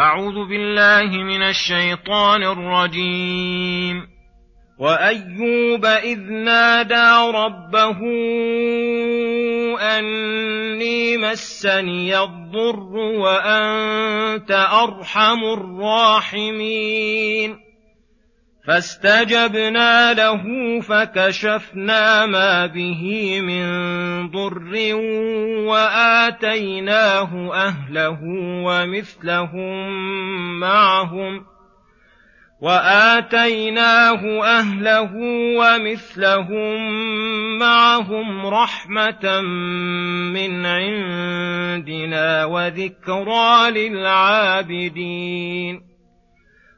أعوذ بالله من الشيطان الرجيم. وأيوب إذ نادى ربه أني مسني الضر وأنت أرحم الراحمين. فاستجبنا له فكشفنا ما به من ضر وآتيناه أهله ومثلهم معهم وآتيناه أهله ومثلهم معهم رحمة من عندنا وذكرى للعابدين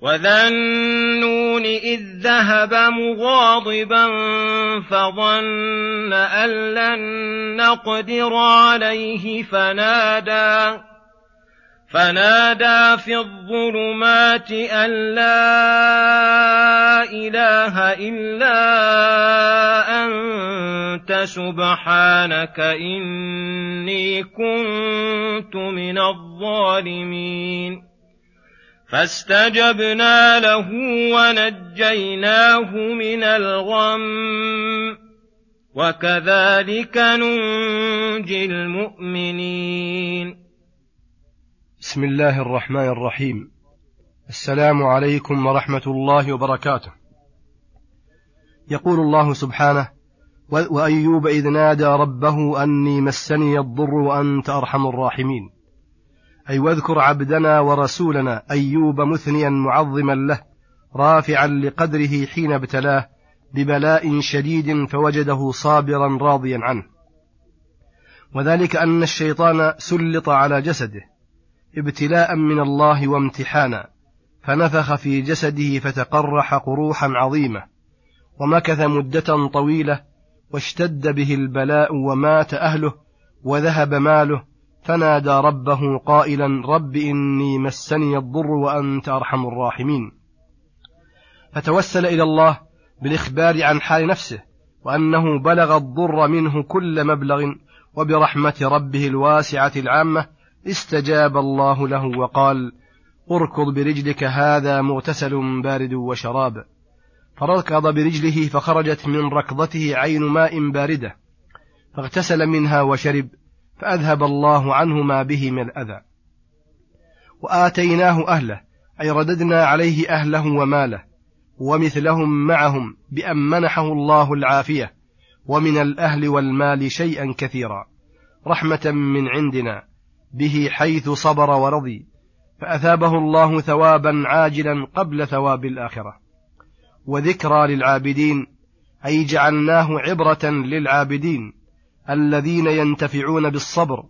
وذا النون إذ ذهب مغاضبا فظن أن لن نقدر عليه فنادى فنادى في الظلمات أن لا إله إلا أنت سبحانك إني كنت من الظالمين. فاستجبنا له ونجيناه من الغم. وكذلك ننجي المؤمنين. بسم الله الرحمن الرحيم. السلام عليكم ورحمة الله وبركاته. يقول الله سبحانه وأيوب إذ نادى ربه أني مسني الضر وأنت أرحم الراحمين. أي واذكر عبدنا ورسولنا أيوب مثنيا معظما له رافعا لقدره حين ابتلاه ببلاء شديد فوجده صابرا راضيا عنه. وذلك أن الشيطان سلط على جسده ابتلاء من الله وامتحانا فنفخ في جسده فتقرح قروحا عظيمة ومكث مدة طويلة واشتد به البلاء ومات أهله وذهب ماله فنادى ربه قائلا رب إني مسني الضر وأنت أرحم الراحمين. فتوسل إلى الله بالإخبار عن حال نفسه وأنه بلغ الضر منه كل مبلغ وبرحمة ربه الواسعة العامة استجاب الله له وقال اركض برجلك هذا مغتسل بارد وشراب. فركض برجله فخرجت من ركضته عين ماء باردة فاغتسل منها وشرب فأذهب الله عنه ما به من الأذى. وآتيناه أهله أي رددنا عليه أهله وماله ومثلهم معهم بأن منحه الله العافية ومن الأهل والمال شيئا كثيرا رحمة من عندنا به حيث صبر ورضي فأثابه الله ثوابا عاجلا قبل ثواب الآخرة. وذكرى للعابدين أي جعلناه عبرة للعابدين الذين ينتفعون بالصبر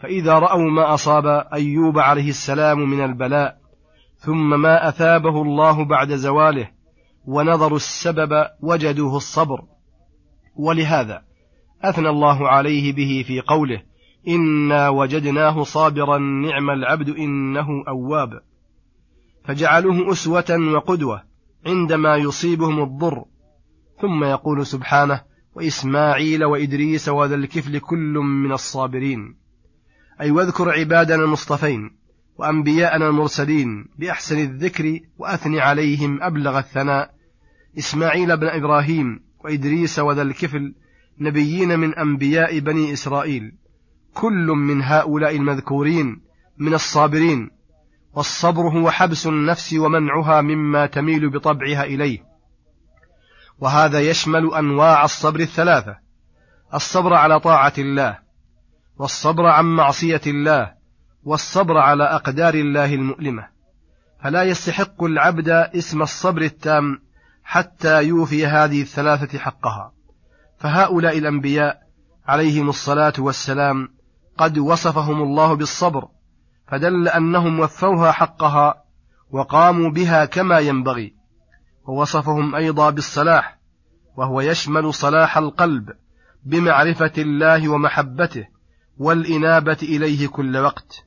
فإذا رأوا ما أصاب أيوب عليه السلام من البلاء ثم ما أثابه الله بعد زواله ونظروا السبب وجدوه الصبر. ولهذا أثنى الله عليه به في قوله إنا وجدناه صابرا نعم العبد إنه أواب. فجعلوه أسوة وقدوة عندما يصيبهم الضر. ثم يقول سبحانه وإسماعيل وإدريس وذا الكفل كل من الصابرين. أي واذكر عبادنا المصطفين وأنبياءنا المرسلين بأحسن الذكر وأثن عليهم أبلغ الثناء. إسماعيل بن إبراهيم وإدريس وذا الكفل نبيين من أنبياء بني إسرائيل. كل من هؤلاء المذكورين من الصابرين. والصبر هو حبس النفس ومنعها مما تميل بطبعها إليه. وهذا يشمل أنواع الصبر الثلاثة. الصبر على طاعة الله والصبر عن معصية الله والصبر على أقدار الله المؤلمة. فلا يستحق العبد اسم الصبر التام حتى يوفي هذه الثلاثة حقها. فهؤلاء الأنبياء عليهم الصلاة والسلام قد وصفهم الله بالصبر فدل أنهم وفوها حقها وقاموا بها كما ينبغي. ووصفهم أيضا بالصلاح وهو يشمل صلاح القلب بمعرفة الله ومحبته والإنابة إليه كل وقت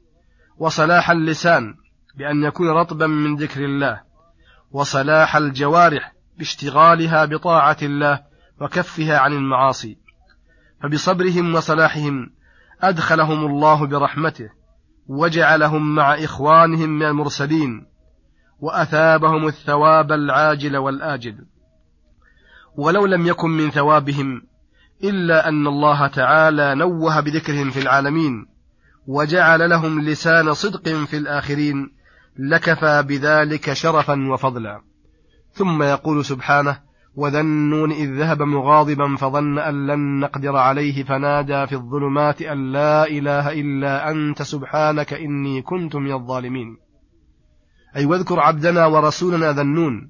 وصلاح اللسان بأن يكون رطبا من ذكر الله وصلاح الجوارح باشتغالها بطاعة الله وكفها عن المعاصي فبصبرهم وصلاحهم أدخلهم الله برحمته وجعلهم مع إخوانهم من المرسلين وأثابهم الثواب العاجل والآجل. ولو لم يكن من ثوابهم إلا أن الله تعالى نوه بذكرهم في العالمين وجعل لهم لسان صدق في الآخرين لكفى بذلك شرفا وفضلا. ثم يقول سبحانه وذا النون إذ ذهب مغاضبا فظن أن لن نقدر عليه فنادى في الظلمات أن لا إله إلا أنت سبحانك إني كنت من الظالمين. أي واذكر عبدنا ورسولنا ذا النون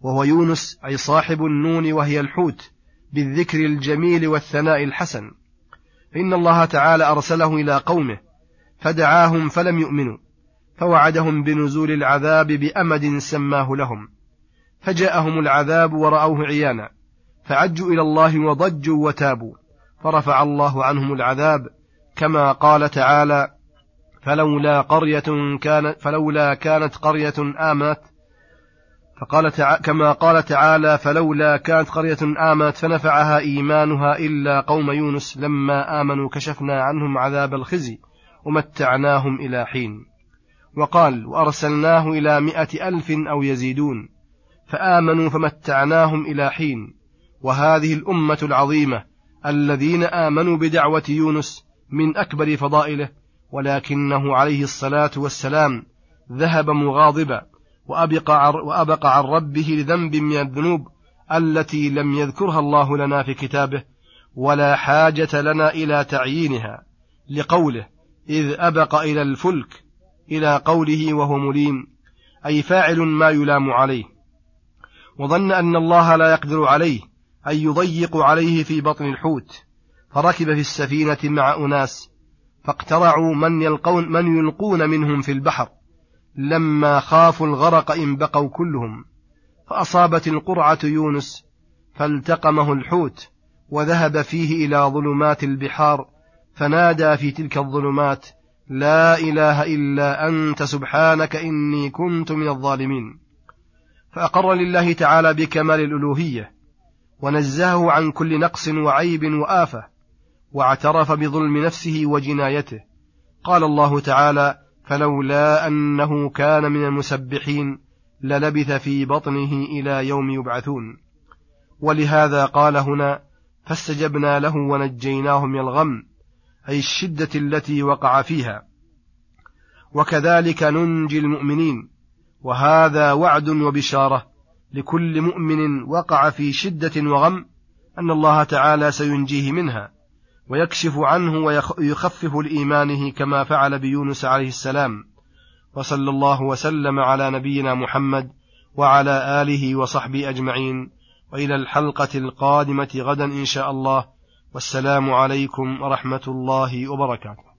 وهو يونس أي صاحب النون وهي الحوت بالذكر الجميل والثناء الحسن. فإن الله تعالى أرسله إلى قومه فدعاهم فلم يؤمنوا فوعدهم بنزول العذاب بأمد سماه لهم. فجاءهم العذاب ورأوه عيانا فعجوا إلى الله وضجوا وتابوا فرفع الله عنهم العذاب كما قال تعالى فلولا قرية كانت فلولا كانت قرية آمنت فقال تعالى كما قال تعالى فلولا كانت قرية آمنت فنفعها إيمانها إلا قوم يونس لما آمنوا كشفنا عنهم عذاب الخزي ومتعناهم إلى حين. وقال وأرسلناه إلى مائة ألف أو يزيدون فآمنوا فمتعناهم إلى حين. وهذه الأمة العظيمة الذين آمنوا بدعوة يونس من أكبر فضائله ولكنه عليه الصلاة والسلام ذهب مغاضبا وأبقى عن ربه لذنب من الذنوب التي لم يذكرها الله لنا في كتابه ولا حاجة لنا إلى تعيينها لقوله إذ أبق إلى الفلك إلى قوله وهو مليم أي فاعل ما يلام عليه. وظن أن الله لا يقدر عليه أن يضيق عليه في بطن الحوت فركب في السفينة مع أناس فاقترعوا من يلقون, من يلقون منهم في البحر. لما خافوا الغرق إن بقوا كلهم. فأصابت القرعة يونس فالتقمه الحوت وذهب فيه إلى ظلمات البحار فنادى في تلك الظلمات لا إله إلا أنت سبحانك إني كنت من الظالمين. فأقر لله تعالى بكمال الألوهية ونزهه عن كل نقص وعيب وآفة. واعترف بظلم نفسه وجنايته. قال الله تعالى فلولا أنه كان من المسبحين للبث في بطنه إلى يوم يبعثون ولهذا قال هنا فاستجبنا له ونجيناه من الغم أي الشدة التي وقع فيها وكذلك ننجي المؤمنين وهذا وعد وبشارة لكل مؤمن وقع في شدة وغم أن الله تعالى سينجيه منها. ويكشف عنه ويخفف لإيمانه كما فعل بيونس عليه السلام. وصلى الله وسلم على نبينا محمد وعلى آله وصحبه أجمعين. وإلى الحلقة القادمة غدا إن شاء الله. والسلام عليكم ورحمة الله وبركاته.